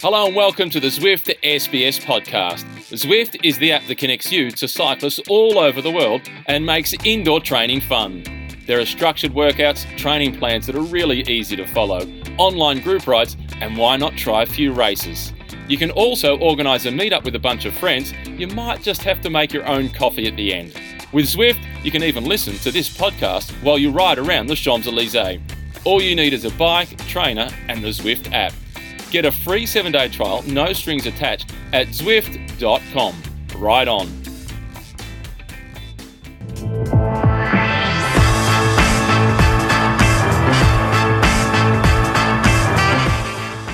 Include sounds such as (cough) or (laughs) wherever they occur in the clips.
Hello and welcome to the Zwift SBS podcast. Zwift is the app that connects you to cyclists all over the world and makes indoor training fun. There are structured workouts, training plans that are really easy to follow, online group rides, and why not try a few races? You can also organise a meetup with a bunch of friends. You might just have to make your own coffee at the end. With Zwift, you can even listen to this podcast while you ride around the Champs Elysees. All you need is a bike, trainer, and the Zwift app. Get a free seven day trial, no strings attached, at Zwift.com. Ride on.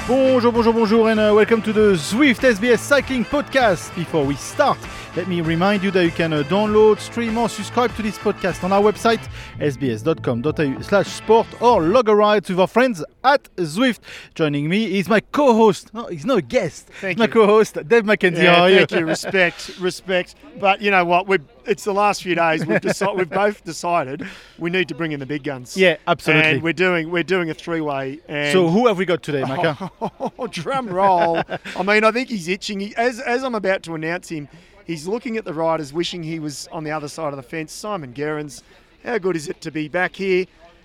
Bonjour, bonjour, bonjour, and uh, welcome to the Zwift SBS Cycling Podcast. Before we start, let me remind you that you can uh, download, stream, or subscribe to this podcast on our website, sbs.com.au slash sport, or log a ride with our friends at Zwift. Joining me is my co-host, no, he's not a guest, Thank he's my you. co-host, Dave McKenzie. Yeah, How thank you? you. Respect, respect. But you know what? We've, it's the last few days. We've (laughs) decided. We've both decided we need to bring in the big guns. Yeah, absolutely. And we're doing we're doing a three way. So who have we got today, Micah? (laughs) oh, drum roll. I mean, I think he's itching. He, as as I'm about to announce him, he's looking at the riders, wishing he was on the other side of the fence. Simon Gerrans, how good is it to be back here?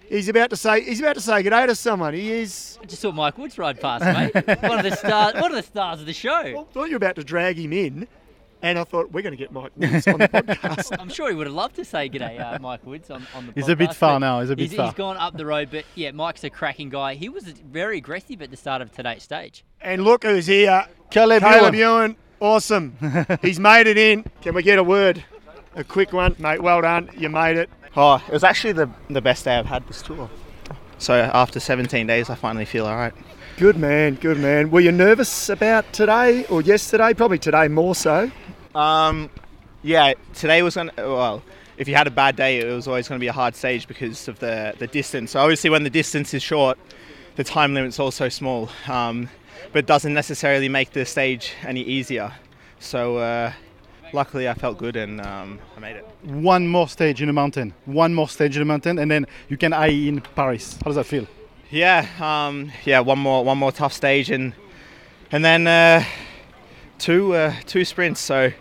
He's about to say he's about to say good day to someone. He is. I just saw Mike Woods ride past, mate. one of the stars. One of the stars of the show. I thought you were about to drag him in, and I thought we're going to get Mike Woods on the (laughs) podcast. I'm sure he would have loved to say g'day, uh, Mike Woods, on, on the He's a bit far now, he's a bit he's, far. He's gone up the road, but yeah, Mike's a cracking guy. He was very aggressive at the start of today's stage. And look who's here. Caleb, Caleb Ewan. Ewan. Awesome. (laughs) He's made it in. Can we get a word? A quick one, mate. Well done. You made it. Oh, it was actually the, the best day I've had this tour. So after 17 days, I finally feel all right. Good man. Good man. Were you nervous about today or yesterday? Probably today more so. Um, yeah, today was gonna. Well, if you had a bad day, it was always going to be a hard stage because of the the distance. So obviously, when the distance is short, the time limit's also small, um, but it doesn't necessarily make the stage any easier. So uh, luckily, I felt good and um, I made it. One more stage in the mountain. One more stage in the mountain, and then you can eye in Paris. How does that feel? Yeah, um, yeah. One more, one more tough stage, and and then uh, two, uh, two sprints. So,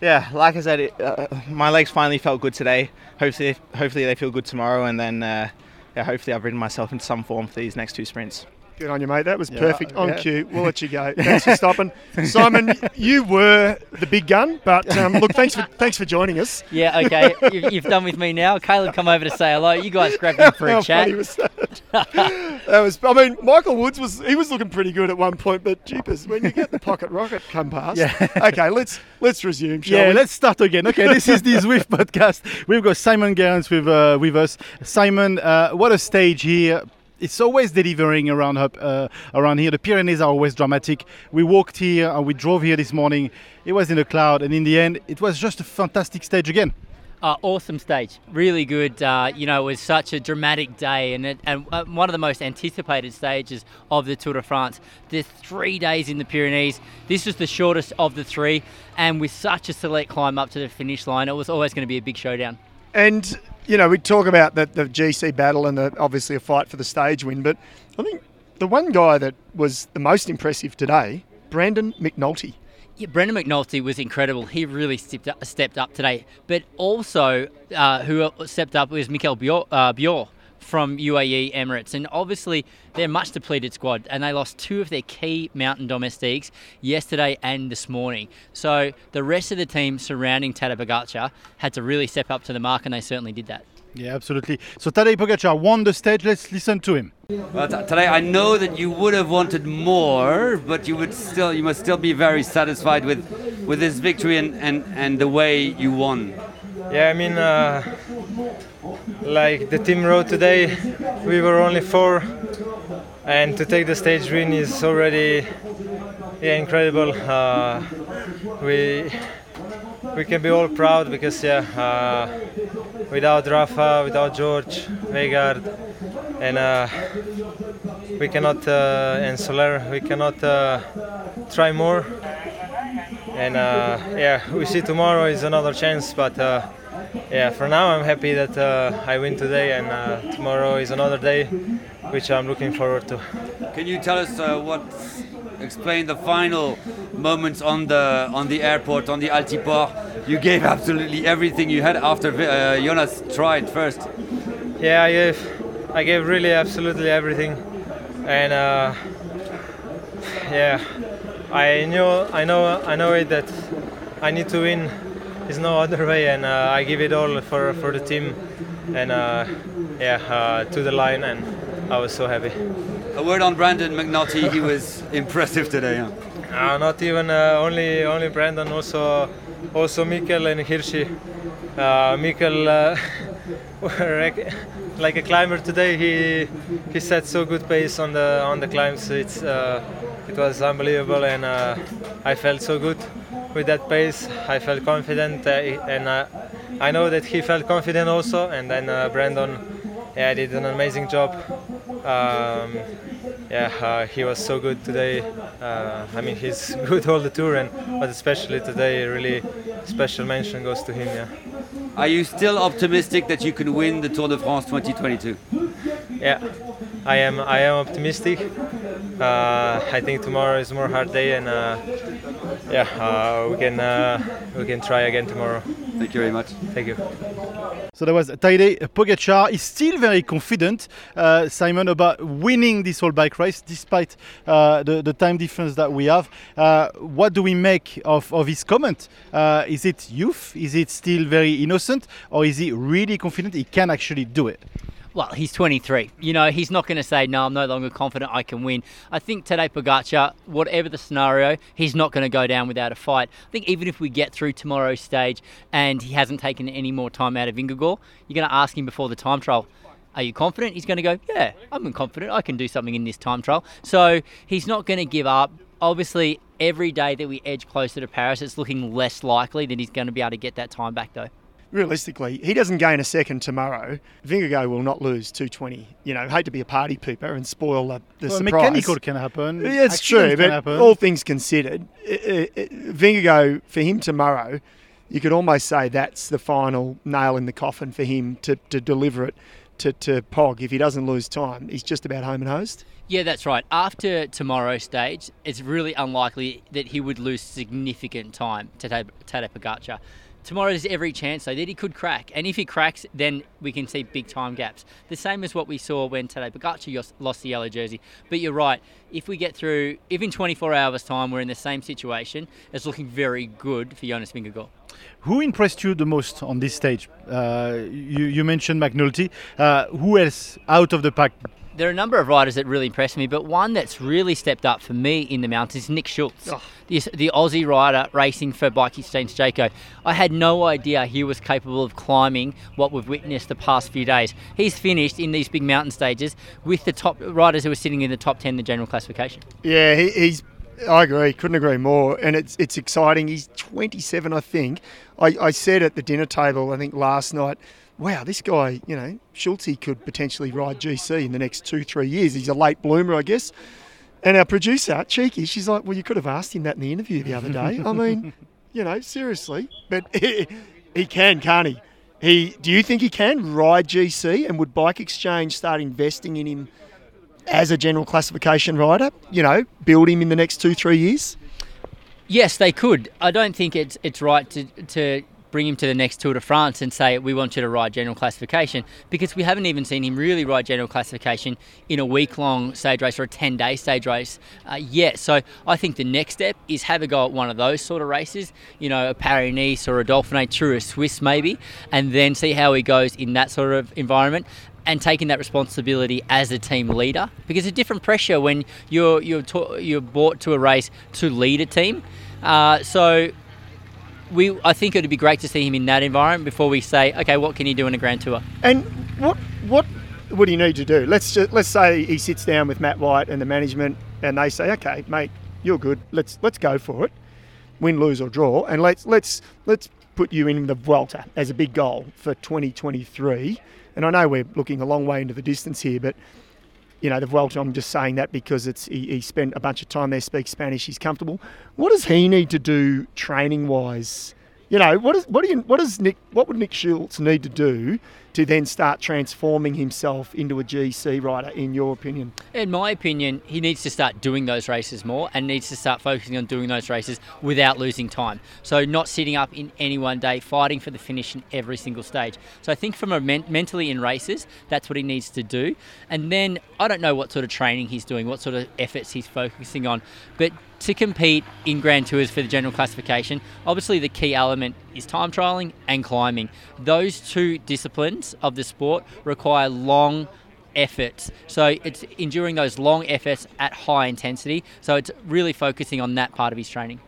yeah, like I said, it, uh, my legs finally felt good today. Hopefully, hopefully they feel good tomorrow, and then uh, yeah, hopefully I've ridden myself into some form for these next two sprints. Good on you, mate. That was Yeah, perfect. On yeah. cue. We'll let you go. (laughs) Thanks for stopping, Simon. You were the big gun, but um, look, thanks for thanks for joining us. Yeah, okay. you've, you've done with me now. Caleb, come over to say hello. You guys grab him for How a chat. was that? that was. I mean, Michael Woods was. He was looking pretty good at one point, but jeepers, when you get the pocket rocket come past. Yeah. Okay, let's let's resume. Shall Yeah, we? let's start again. Okay, this is the Zwift podcast. We've got Simon Gerrans with uh, with us. Simon, uh, what a stage here! It's always delivering around up uh, around here. The Pyrenees are always dramatic. We walked here and we drove here this morning. It was in a cloud, and in the end, it was just a fantastic stage again. Uh, awesome stage, really good. Uh, you know, it was such a dramatic day, and it, and uh, one of the most anticipated stages of the Tour de France. There's three days in the Pyrenees. This was the shortest of the three, and with such a select climb up to the finish line, it was always going to be a big showdown. And you know, we talk about the, the GC battle and the, obviously a fight for the stage win, but I think the one guy that was the most impressive today, Brandon McNulty. Yeah, Brandon McNulty was incredible. He really stepped up, stepped up today. But also, uh, who stepped up was Mikkel Bjerg, uh, Bjerg from UAE Emirates. And obviously, they're much depleted squad, and they lost two of their key mountain domestiques yesterday and this morning. So the rest of the team surrounding Tadej Pogacar had to really step up to the mark, and they certainly did that. Yeah, absolutely. So Tadej Pogacar won the stage. Let's listen to him. Well, t- today I know that you would have wanted more, but you would still you must still be very satisfied with with this victory and, and, and the way you won. Yeah, I mean, uh, like the team rode today, we were only four, and to take the stage win is already yeah incredible. Uh, we we can be all proud because yeah, uh, without Rafa, without George, Vegard, and uh, we cannot uh, and Soler, we cannot uh, try more. And uh, yeah, we see tomorrow is another chance, but uh, yeah, for now I'm happy that uh, I win today, and uh, tomorrow is another day. which I'm looking forward to. Can you tell us uh, what explain the final moments on the on the airport on the Altiport? You gave absolutely everything you had after uh, Jonas tried first. Yeah, I gave I gave really absolutely everything, and uh, yeah, I knew I know I know it that I need to win. There's no other way, and uh, I give it all for for the team, and uh, yeah, uh, to the line, and I was so happy. A word on Brandon McNulty. he was (laughs) impressive today. Yeah. Uh, not even uh, only only Brandon, also also Mikkel and Hirschi. Uh, Mikkel, uh, (laughs) like a climber today, he he set so good pace on the on the climbs. It's uh, it was unbelievable, and uh, I felt so good with that pace. I felt confident, uh, and uh, I know that he felt confident also. And then uh, Brandon, yeah, did an amazing job. Um, yeah, uh, he was so good today. Uh, I mean, he's (laughs) good all the tour, and but especially today, really special mention goes to him. Yeah. Are you still optimistic that you can win the Tour de France 2022? Yeah, I am. I am optimistic. Uh, I think tomorrow is more hard day, and uh, yeah, uh, we can uh, we can try again tomorrow. Thank you very much. Thank you. So that was Tadej Pogacar. He's still very confident, uh, Simon, about winning this whole bike race despite uh, the, the time difference that we have. Uh, what do we make of, of his comment? Uh, is it youth? Is it still very innocent? Or is he really confident he can actually do it? Well, he's 23. You know, he's not going to say, no, I'm no longer confident I can win. I think today, Pogacar, whatever the scenario, he's not going to go down without a fight. I think even if we get through tomorrow's stage and he hasn't taken any more time out of Vingegaard, you're going to ask him before the time trial, are you confident? He's going to go, yeah, I'm confident. I can do something in this time trial. So he's not going to give up. Obviously, every day that we edge closer to Paris, it's looking less likely that he's going to be able to get that time back, though realistically, he doesn't gain a second tomorrow. Vingegaard will not lose 220. You know, hate to be a party pooper and spoil the, the well, surprise. Mechanical can happen. Yeah, it's true, but happen. all things considered, it, it, Vingegaard for him tomorrow, you could almost say that's the final nail in the coffin for him to, to deliver it to, to Pog. If he doesn't lose time, he's just about home and host. Yeah, that's right. After tomorrow's stage, it's really unlikely that he would lose significant time to Tadej Pogacar tomorrow there's every chance though that he could crack, and if he cracks, then we can see big time gaps. The same as what we saw when Tadej Pogacar lost the yellow jersey. But you're right. If we get through, if in 24 hours' time we're in the same situation, it's looking very good for Jonas Vingegaard. Who impressed you the most on this stage? Uh, you, you, mentioned McNulty. Uh, who else out of the pack there are a number of riders that really impressed me, but one that's really stepped up for me in the mountains is Nick Schultz, oh. the, the Aussie rider racing for Bike Exchange Jayco. I had no idea he was capable of climbing what we've witnessed the past few days. He's finished in these big mountain stages with the top riders who were sitting in the top 10 in the general classification. Yeah, he, he's I agree. Couldn't agree more. And it's it's exciting. He's 27, I think. I, I said at the dinner table, I think last night, wow, this guy, you know, Schultz could potentially ride GC in the next two, three years. He's a late bloomer, I guess. And our producer, Cheeky, she's like, well, you could have asked him that in the interview the other day. I mean, (laughs) you know, seriously. But (laughs) he, he can, can't he? He, do you think he can ride GC and would Bike Exchange start investing in him as a general classification rider? You know, build him in the next two, three years? Yes, they could. I don't think it's it's right to to bring him to the next Tour de France and say, we want you to ride general classification because we haven't even seen him really ride general classification in a week long stage race or a 10 day stage race uh, yet. So I think the next step is have a go at one of those sort of races, you know, a Paris Nice or a Dauphiné Tour of Swiss maybe, and then see how he goes in that sort of environment and taking that responsibility as a team leader because it's a different pressure when you're you're to, you're brought to a race to lead a team. Uh, so we I think it'd be great to see him in that environment before we say, okay, what can he do in a Grand Tour? And what what would he need to do? Let's just, let's say he sits down with Matt White and the management, and they say, okay, mate, you're good. Let's let's go for it, win, lose or draw, and let's let's let's put you in the Vuelta as a big goal for 2023. And I know we're looking a long way into the distance here, but you know, the Vuelta, I'm just saying that because it's he, he, spent a bunch of time there, speaks Spanish, he's comfortable. What does he need to do training wise? You know, what is what do you what does Nick what would Nick Schultz need to do to then start transforming himself into a GC rider, in your opinion? In my opinion, he needs to start doing those races more and needs to start focusing on doing those races without losing time. So, not sitting up in any one day, fighting for the finish in every single stage. So, I think from a men- mentally in races, that's what he needs to do. And then I don't know what sort of training he's doing, what sort of efforts he's focusing on, but to compete in Grand Tours for the general classification, obviously the key element is time trialing and climbing. Those two disciplines of the sport require long efforts. So it's enduring those long efforts at high intensity. So it's really focusing on that part of his training.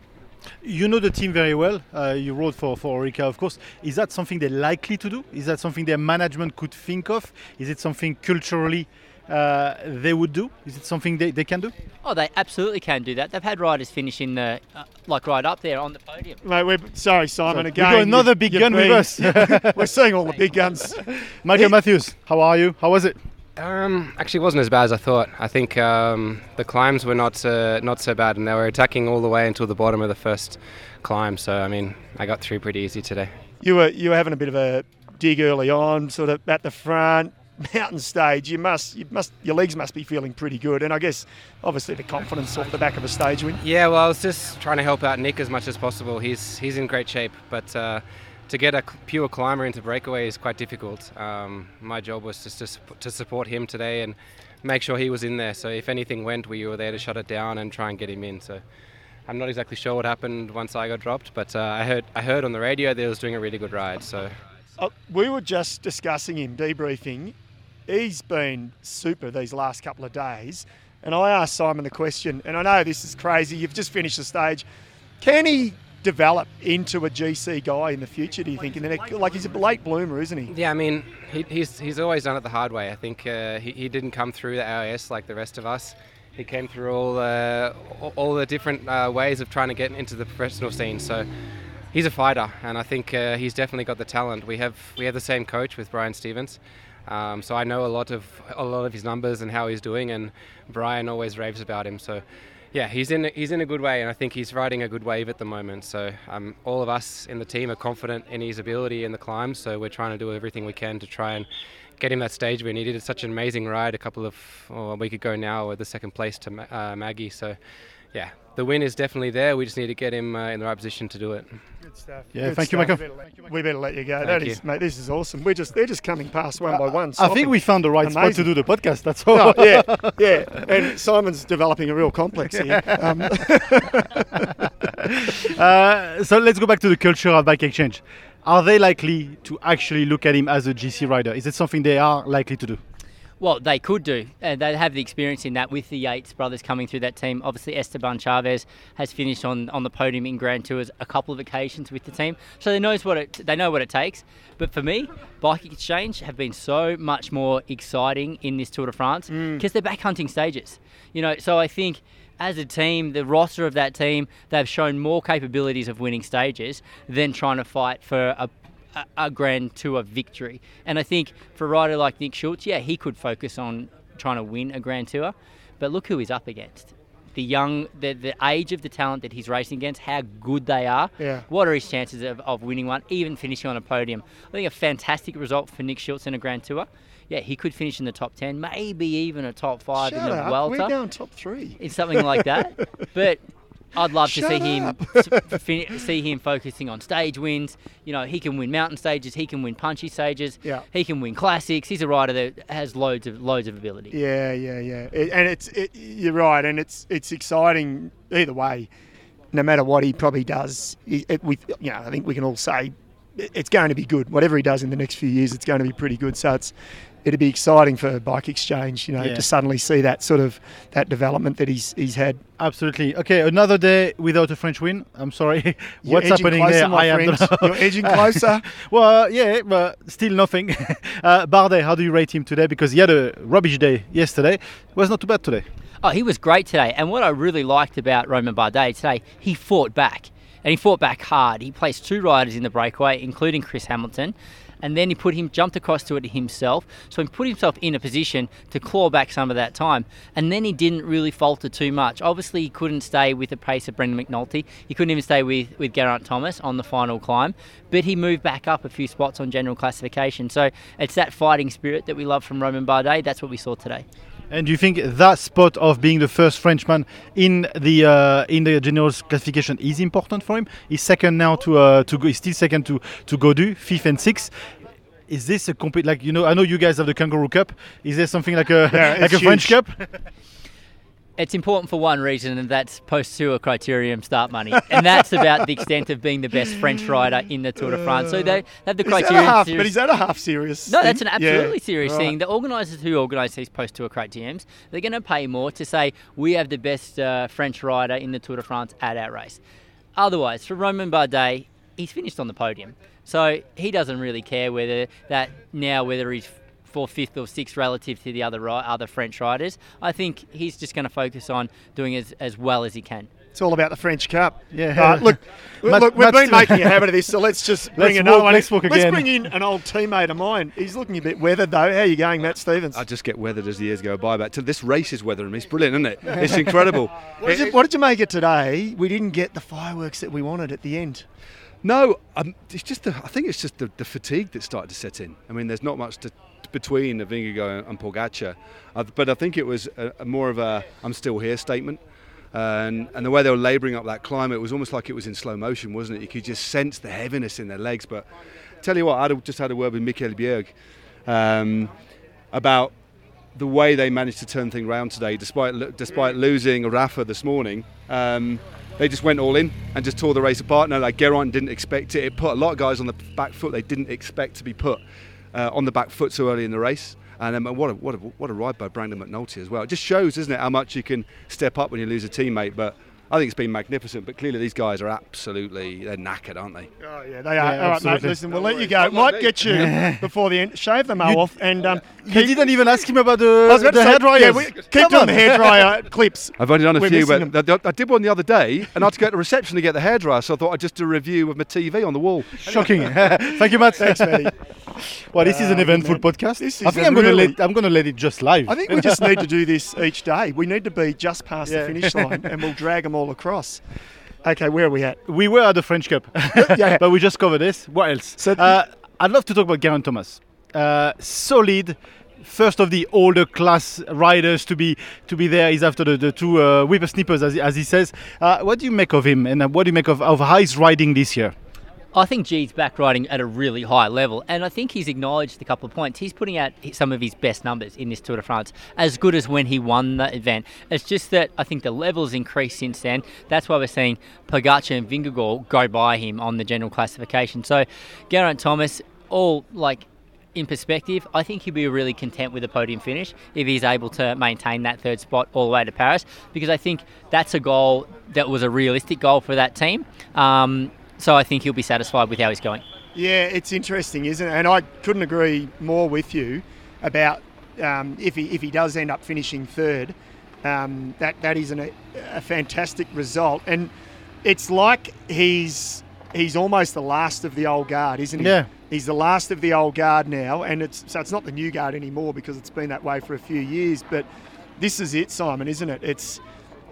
You know the team very well. Uh, you rode for, for Orica, of course. Is that something they're likely to do? Is that something their management could think of? Is it something culturally uh, they would do? Is it something they, they can do? Oh, they absolutely can do that. They've had riders finish in the, uh, like right up there on the podium. Mate, we're, sorry, Simon, We've again. got another big gun with us. (laughs) (laughs) we're seeing all the big guns. (laughs) Michael It- Matthews, how are you? How was it? Um, actually, it wasn't as bad as I thought. I think um, the climbs were not uh, not so bad, and they were attacking all the way until the bottom of the first climb. So, I mean, I got through pretty easy today. You were you were having a bit of a dig early on, sort of at the front, mountain stage. You must you must your legs must be feeling pretty good, and I guess obviously the confidence off the back of a stage win. Yeah, well, I was just trying to help out Nick as much as possible. He's he's in great shape, but uh, to get a pure climber into breakaway is quite difficult. Um, my job was just to, to support him today and make sure he was in there. So if anything went, we were there to shut it down and try and get him in. So. I'm not exactly sure what happened once I got dropped, but uh, I heard I heard on the radio that he was doing a really good ride. So Uh, we were just discussing him, debriefing. He's been super these last couple of days, and I asked Simon the question, and I know this is crazy. You've just finished the stage. Can he develop into a GC guy in the future? Do you think? In the next, like he's a late bloomer, isn't he? Yeah, I mean, he, he's he's always done it the hard way. I think uh, he, he didn't come through the AIS like the rest of us. He came through all uh, all the different uh, ways of trying to get into the professional scene. So he's a fighter, and I think uh, he's definitely got the talent. We have we have the same coach with Brian Stephens. Um, so I know a lot of a lot of his numbers and how he's doing, and Brian always raves about him. So, yeah, he's in he's in a good way, and I think he's riding a good wave at the moment. So, um, all of us in the team are confident in his ability in the climb. So we're trying to do everything we can to try and get him that stage win. He did such an amazing ride a couple of oh, a week ago now with the second place to uh, Maggie. So, yeah, the win is definitely there. We just need to get him uh, in the right position to do it. Good stuff. Yeah, Good thank you. Michael. We better let- We better let you go. Thank That you. is, mate. This is awesome. We're just they're just coming past one by one. I think we found the right spot to do the podcast. That's all. Oh, yeah, (laughs) yeah. And Simon's developing a real complex here. (laughs) Um, (laughs) Uh, so let's go back to the culture of Bike Exchange. Are they likely to actually look at him as a GC rider? Is it something they are likely to do? Well, they could do. And they have the experience in that with the Yates brothers coming through that team. Obviously, Esteban Chavez has finished on, on the podium in Grand Tours a couple of occasions with the team, so they knows what it they know what it takes. But for me, Bike Exchange have been so much more exciting in this Tour de France mm. because they're back hunting stages. You know, so I think as a team, the roster of that team, they've shown more capabilities of winning stages than trying to fight for a a, a Grand Tour victory. And I think for a rider like Nick Schultz, yeah, he could focus on trying to win a Grand Tour. But look who he's up against. The young, the, the age of the talent that he's racing against, how good they are. Yeah. What are his chances of, of winning one, even finishing on a podium? I think a fantastic result for Nick Schultz in a Grand Tour. Yeah, he could finish in the top 10, maybe even a top five shut in the up. Welter We're going top three. in something like that. (laughs) but I'd love to see him up. (laughs) fin- see him focusing on stage wins. You know, he can win mountain stages, he can win punchy stages, Yeah. he can win classics. He's a rider that has loads of loads of ability. Yeah, yeah, yeah. It- and it's it, you're right, and it's it's exciting either way. No matter what he probably does, it, we you know I think we can all say it's going to be good. Whatever he does in the next few years, it's going to be pretty good. So it's it'd be exciting for Bike Exchange, you know, Yeah. to suddenly see that sort of that development that he's he's had. Absolutely. Okay, another day without a French win. I'm sorry. (laughs) What's happening closer, there? I am. (laughs) You're edging closer. (laughs) well, yeah, but still nothing. uh, Bardet, how do you rate him today? Because he had a rubbish day yesterday. It was not too bad today. Oh, he was great today. And what I really liked about Romain Bardet today, he fought back. And he fought back hard. He placed two riders in the breakaway, including Chris Hamilton. And then he put him jumped across to it himself. So he put himself in a position to claw back some of that time, and then he didn't really falter too much. Obviously, he couldn't stay with the pace of Brandon McNulty. He couldn't even stay with with Geraint Thomas on the final climb, but he moved back up a few spots on general classification. So it's that fighting spirit that we love from Romain Bardet. That's what we saw today. And do you think that spot of being the first Frenchman in the uh, in the general classification is important for him? He's second now to uh, to go. He's still second to to Gaudu, fifth and sixth. Is this a complete like you know? I know you guys have the Kangaroo Cup. Is there something like a Yeah, (laughs) like a it's French. Cup? (laughs) It's important for one reason, and that's post tour criterium start money, and that's about the extent of being the best French rider in the Tour de France. So they, they have the Is that a criterium. half, but is that a half serious? No, that's an thing? Yeah, absolutely serious right. thing. The organisers who organise these post tour criteriums, they're going to pay more to say we have the best uh, French rider in the Tour de France at our race. Otherwise, for Romain Bardet, he's finished on the podium, so he doesn't really care whether that now whether he's fourth, fifth, or sixth relative to the other other French riders. I think he's just going to focus on doing as, as well as he can. It's all about the French Cup. Yeah. Uh, look, (laughs) Matt- look, we've been making a habit of (laughs) this, so let's just bring Let's another walk- one. let's walk let's again. bring in an old teammate of mine. He's looking a bit weathered though. How are you going, Matt Stephens? I just get weathered as the years go by. But to this race is weathering me. It's brilliant, isn't it? It's incredible. (laughs) what, did you, what did you make it today? We didn't get the fireworks that we wanted at the end. No, um, it's just the, I think it's just the, the fatigue that started to set in. I mean, there's not much to, between Vingegaard and Pogacar, but I think it was a, a more of a "I'm still here" statement. And, and the way they were labouring up that climb, it was almost like it was in slow motion, wasn't it? You could just sense the heaviness in their legs. But tell you what, I just had a word with Michael Bjerg um, about the way they managed to turn things around today, despite despite losing Rafa this morning. Um, they just went all in and just tore the race apart. No, like Geraint didn't expect it. It put a lot of guys on the back foot. They didn't expect to be put uh, on the back foot so early in the race. And um, what a, what a what a ride by Brandon McNulty as well. It just shows, doesn't it, how much you can step up when you lose a teammate. But I think it's been magnificent. But clearly these guys are absolutely they're knackered, aren't they? Oh yeah, they are. Yeah, All right, mate. Listen, we'll Don't let you go. Don't like Might get you before the end. Shave them You- off and um, (laughs) You didn't even ask him about I the, was the say, hair dryers. Yeah, we, keep Come doing on. the hairdryer (laughs) clips. I've only done a We're few, but I, I did one the other day, and I had to go to the reception to get the hairdryer. So I thought I'd just do a review of my TV on the wall. Shocking. (laughs) Thank you, Matt. Thanks, Matty. Well, this is an Uh, eventful man. podcast. This I think a I'm going to let I'm going to let it just live. I think we just need to do this each day. We need to be just past Yeah. the finish line, and we'll drag them all across. Okay, where are we at? we were at the French Cup, (laughs) Yeah. (laughs) but we just covered this. What else? So- uh, I'd love to talk about Geraint Thomas. Uh, solid. First of the older class riders to be to be there is after the, the two uh, whippersnippers, as, he- as he says. Uh, what do you make of him, and uh, what do you make of, of how he's riding this year? I think G's back riding at a really high level, and I think he's acknowledged a couple of points. He's putting out some of his best numbers in this Tour de France, as good as when he won the event. It's just that I think the level's increased since then. That's why we're seeing Pogacar and Vingegaard go by him on the general classification. So, Geraint Thomas, all like in perspective, I think he'll be really content with a podium finish if he's able to maintain that third spot all the way to Paris, because I think that's a goal that was a realistic goal for that team. Um, so I think he'll be satisfied with how he's going. Yeah, it's interesting, isn't it? And I couldn't agree more with you about um, if he if he does end up finishing third, um, that that is an, a fantastic result. And it's like he's he's almost the last of the old guard, isn't he? Yeah. He's the last of the old guard now, and it's so it's not the new guard anymore because it's been that way for a few years. But this is it, Simon, isn't it? It's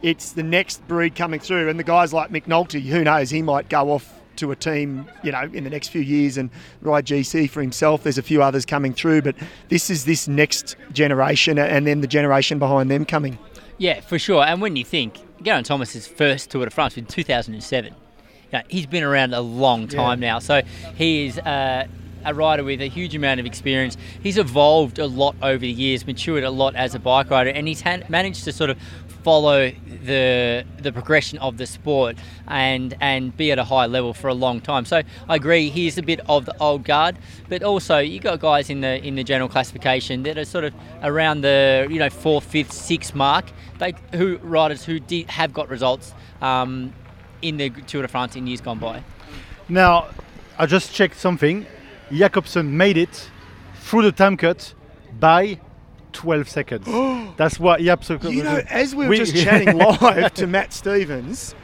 it's the next breed coming through, and the guys like McNulty, who knows, he might go off to a team, you know, in the next few years and ride GC for himself. There's a few others coming through, but this is this next generation, and then the generation behind them coming. Yeah, for sure. And when you think Geraint Thomas's first Tour de France in 2007, you know, he's been around a long time now. So he is uh, a rider with a huge amount of experience. He's evolved a lot over the years, matured a lot as a bike rider, and he's managed to sort of follow the the progression of the sport and and be at a high level for a long time. So I agree he's a bit of the old guard, but also you got guys in the in the general classification that are sort of around the you know fourth, fifth, sixth mark. They who riders who did have got results um, in the Tour de France in years gone by. Now, I just checked something. Jakobsen made it through the time cut by 12 seconds. (gasps) That's what Jakobsen. You know, as we were just (laughs) chatting live to Matt Stephens,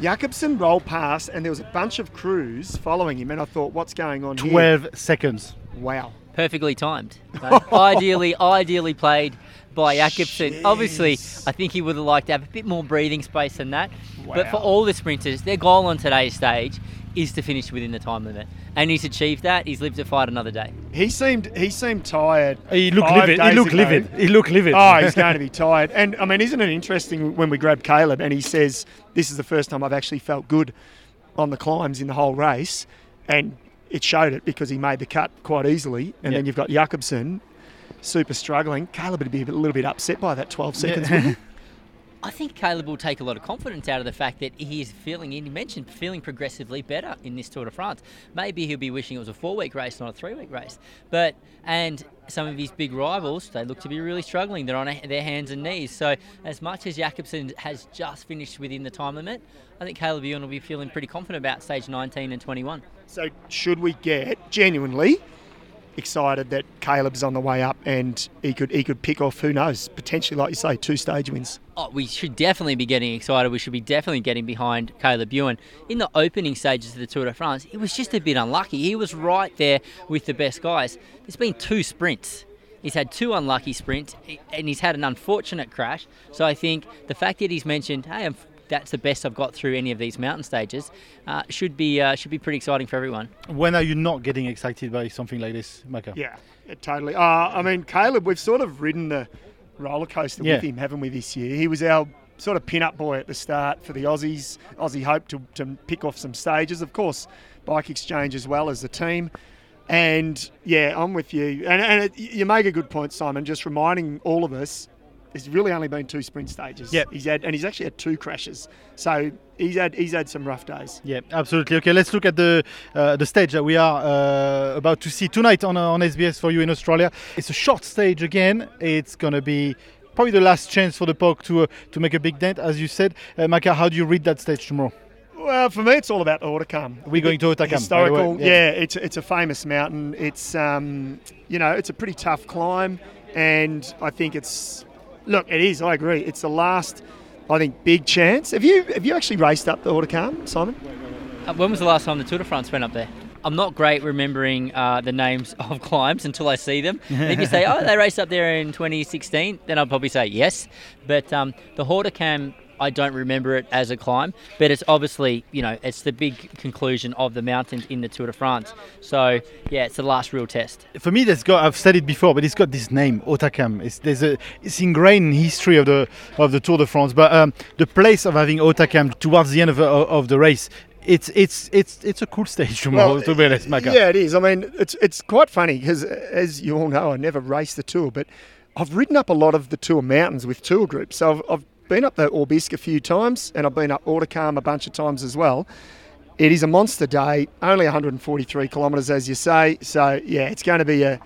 Jakobsen rolled past, and there was a bunch of crews following him, and I thought, what's going on here? 12 seconds. Wow. perfectly timed. (laughs) Ideally, ideally played by Jakobsen. Obviously, I think he would have liked to have a bit more breathing space than that. But for all the sprinters, their goal on today's stage is to finish within the time limit, and he's achieved that. He's lived to fight another day. He seemed he seemed tired. He looked five livid. He looked ago. livid. He looked livid. Oh, he's (laughs) going to be tired. And I mean, isn't it interesting when we grab Caleb and he says, "This is the first time I've actually felt good on the climbs in the whole race," and it showed it because he made the cut quite easily. And Yeah. then you've got Jakobsen, super struggling. Caleb would be a, little bit upset by that 12 seconds. wouldn't (laughs) he? I think Caleb will take a lot of confidence out of the fact that he is feeling, and mentioned feeling progressively better in this Tour de France. Maybe he'll be wishing it was a four week race, not a three week race. But, and some of his big rivals, they look to be really struggling. They're on a, their hands and knees. So, as much as Jakobsen has just finished within the time limit, I think Caleb Ewan will be feeling pretty confident about stage 19 and 21. So should we get genuinely excited that Caleb's on the way up and he could he could pick off who knows potentially like you say two stage wins. Oh, we should definitely be getting excited. We should be definitely getting behind Caleb Ewan. In the opening stages of the Tour de France, he was just a bit unlucky. He was right there with the best guys. There's been two sprints. He's had two unlucky sprints, and he's had an unfortunate crash. So I think the fact that he's mentioned, "Hey, I'm, that's the best I've got through any of these mountain stages," uh, should be uh, should be pretty exciting for everyone. When are you not getting excited by something like this, Micah? Yeah, yeah, totally. Uh, I mean, Caleb, we've sort of ridden the roller coaster Yeah. with him, haven't we, this year? He was our sort of pin-up boy at the start for the Aussies. Aussie hope to, to pick off some stages, of course, Bike Exchange as well as the team. And yeah, I'm with you. And, and it, you make a good point, Simon, just reminding all of us. There's really only been two sprint stages. Yep. he's had, and he's actually had two crashes. So he's had he's had some rough days. Yeah, absolutely. Okay, let's look at the uh, the stage that we are uh, about to see tonight on uh, on SBS for you in Australia. It's a short stage again. It's gonna be probably the last chance for the Pog to uh, to make a big dent, as you said. Uh, Micah, how do you read that stage tomorrow? Well, for me, it's all about Hautacam. We're going to Hautacam, the Historical, yeah. yeah. It's it's a famous mountain. It's um, you know, it's a pretty tough climb, and I think it's look, it is. I agree. It's the last, I think, big chance. Have you have you actually raced up the Hautacam, Simon? Uh, when was the last time the Tour de France went up there? I'm not great remembering uh, the names (laughs) of climbs until I see them. (laughs) If you say, oh, they raced up there in 2016, then I'll probably say yes. But um, the Hautacam, I don't remember it as a climb, but it's obviously, you know, it's the big conclusion of the mountains in the Tour de France. So, yeah, it's the last real test. For me, that's got. I've said it before, but it's got this name, Hautacam. It's there's a. It's ingrained in history of the of the Tour de France. But um, the place of having Hautacam towards the end of, the- of the race. It's it's it's it's a cool stage tomorrow. to be honest, Micah. Yeah, it is. I mean, it's it's quite funny because, as you all know, I never raced the tour, but I've ridden up a lot of the tour mountains with tour groups. So I've, I've been up the Aubisque a few times, and I've been up Hautacam a bunch of times as well. It is a monster day, only 143 kilometres, as you say. So yeah, it's going to be a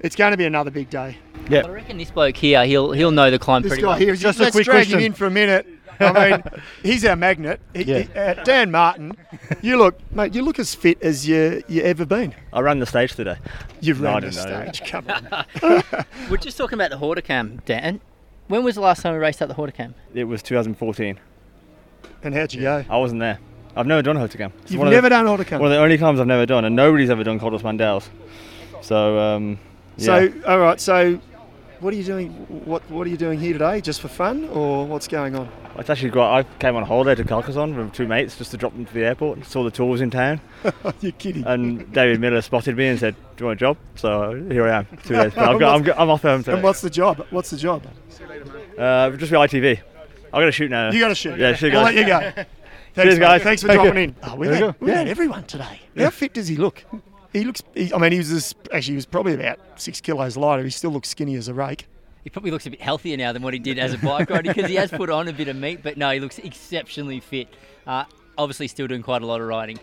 it's going to be another big day. Yeah. I reckon this bloke here, he'll he'll know the climb This pretty guy well. here, Just a let's quick drag question. him in for a minute. I mean, (laughs) he's our magnet. He, Yeah. he- uh, Dan Martin, you look, mate, you look as fit as you you ever been. I run the stage today. You've No, I run the didn't know. stage. Come on. (laughs) We're just talking about the Hautacam, Dan. When was the last time we raced at the Hautacam? It was 2014. And how'd you go? I wasn't there. I've never done Hautacam. It's You've one of never the, done Hautacam. One of the only climbs I've never done, and nobody's ever done Cordos Mandels. So, um, yeah. So, all right. So, what are you doing? What What are you doing here today? Just for fun, or what's going on? it's actually great. I came on holiday to Carcassonne with two mates just to drop them to the airport. And saw the tours in town, (laughs) You're kidding. and David Millar spotted me and said, "Do you want a job?" So here I am. Two days. But (laughs) I've got, I'm, go- I'm off home and what's the job? What's the job? See you later mate. Uh, just be ITV. Got to shoot now. You got to shoot. Yeah, shoot, We'll let you go. (laughs) Thanks, Cheers, guys. Thanks for Thank you. dropping in. Oh, we've There we've Yeah. had everyone today. How fit does he look? He looks. He, I mean, he was this, actually he was probably about six kilos lighter. He still looks skinny as a rake. He probably looks a bit healthier now than what he did as a bike rider because he has put on a bit of meat, but no, he looks exceptionally fit. Uh, obviously, still doing quite a lot of riding.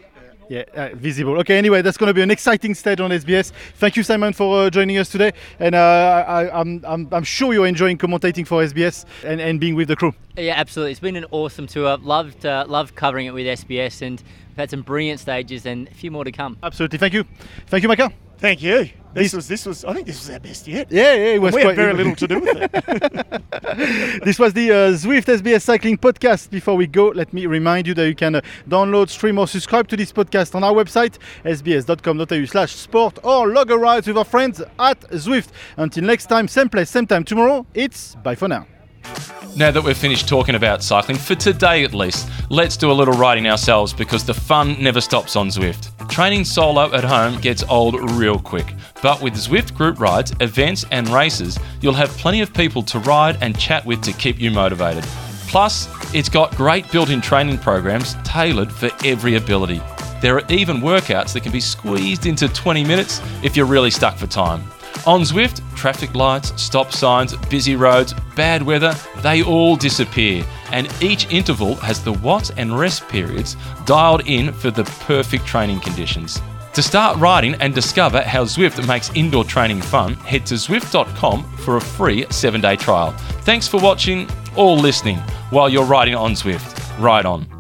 Yeah, uh, visible. Okay, anyway, that's going to be an exciting stage on SBS. Thank you, Simon, for uh, joining us today. And uh, I, I'm, I'm, I'm sure you're enjoying commentating for SBS and, and being with the crew. Yeah, absolutely. It's been an awesome tour. Loved, uh, loved covering it with SBS, and we've had some brilliant stages and a few more to come. Absolutely. Thank you. Thank you, Michael. Thank you. This was this was. I think this was our best yet. Yeah, yeah, it was we quite- had very little to do with it. (laughs) (laughs) this was the uh, Zwift SBS Cycling Podcast. Before we go, let me remind you that you can uh, download, stream, or subscribe to this podcast on our website, sbs.com.au slash sport, or log a ride with our friends at Zwift. Until next time, same place, same time tomorrow, it's bye for now. Now that we've finished talking about cycling, for today at least, let's do a little riding ourselves because the fun never stops on Zwift. Training solo at home gets old real quick, but with Zwift group rides, events, and races, you'll have plenty of people to ride and chat with to keep you motivated. Plus, it's got great built in training programs tailored for every ability. There are even workouts that can be squeezed into 20 minutes if you're really stuck for time. On Zwift, traffic lights, stop signs, busy roads, bad weather, they all disappear, and each interval has the watts and rest periods dialed in for the perfect training conditions. To start riding and discover how Zwift makes indoor training fun, head to Zwift.com for a free seven day trial. Thanks for watching or listening while you're riding on Zwift. Ride on.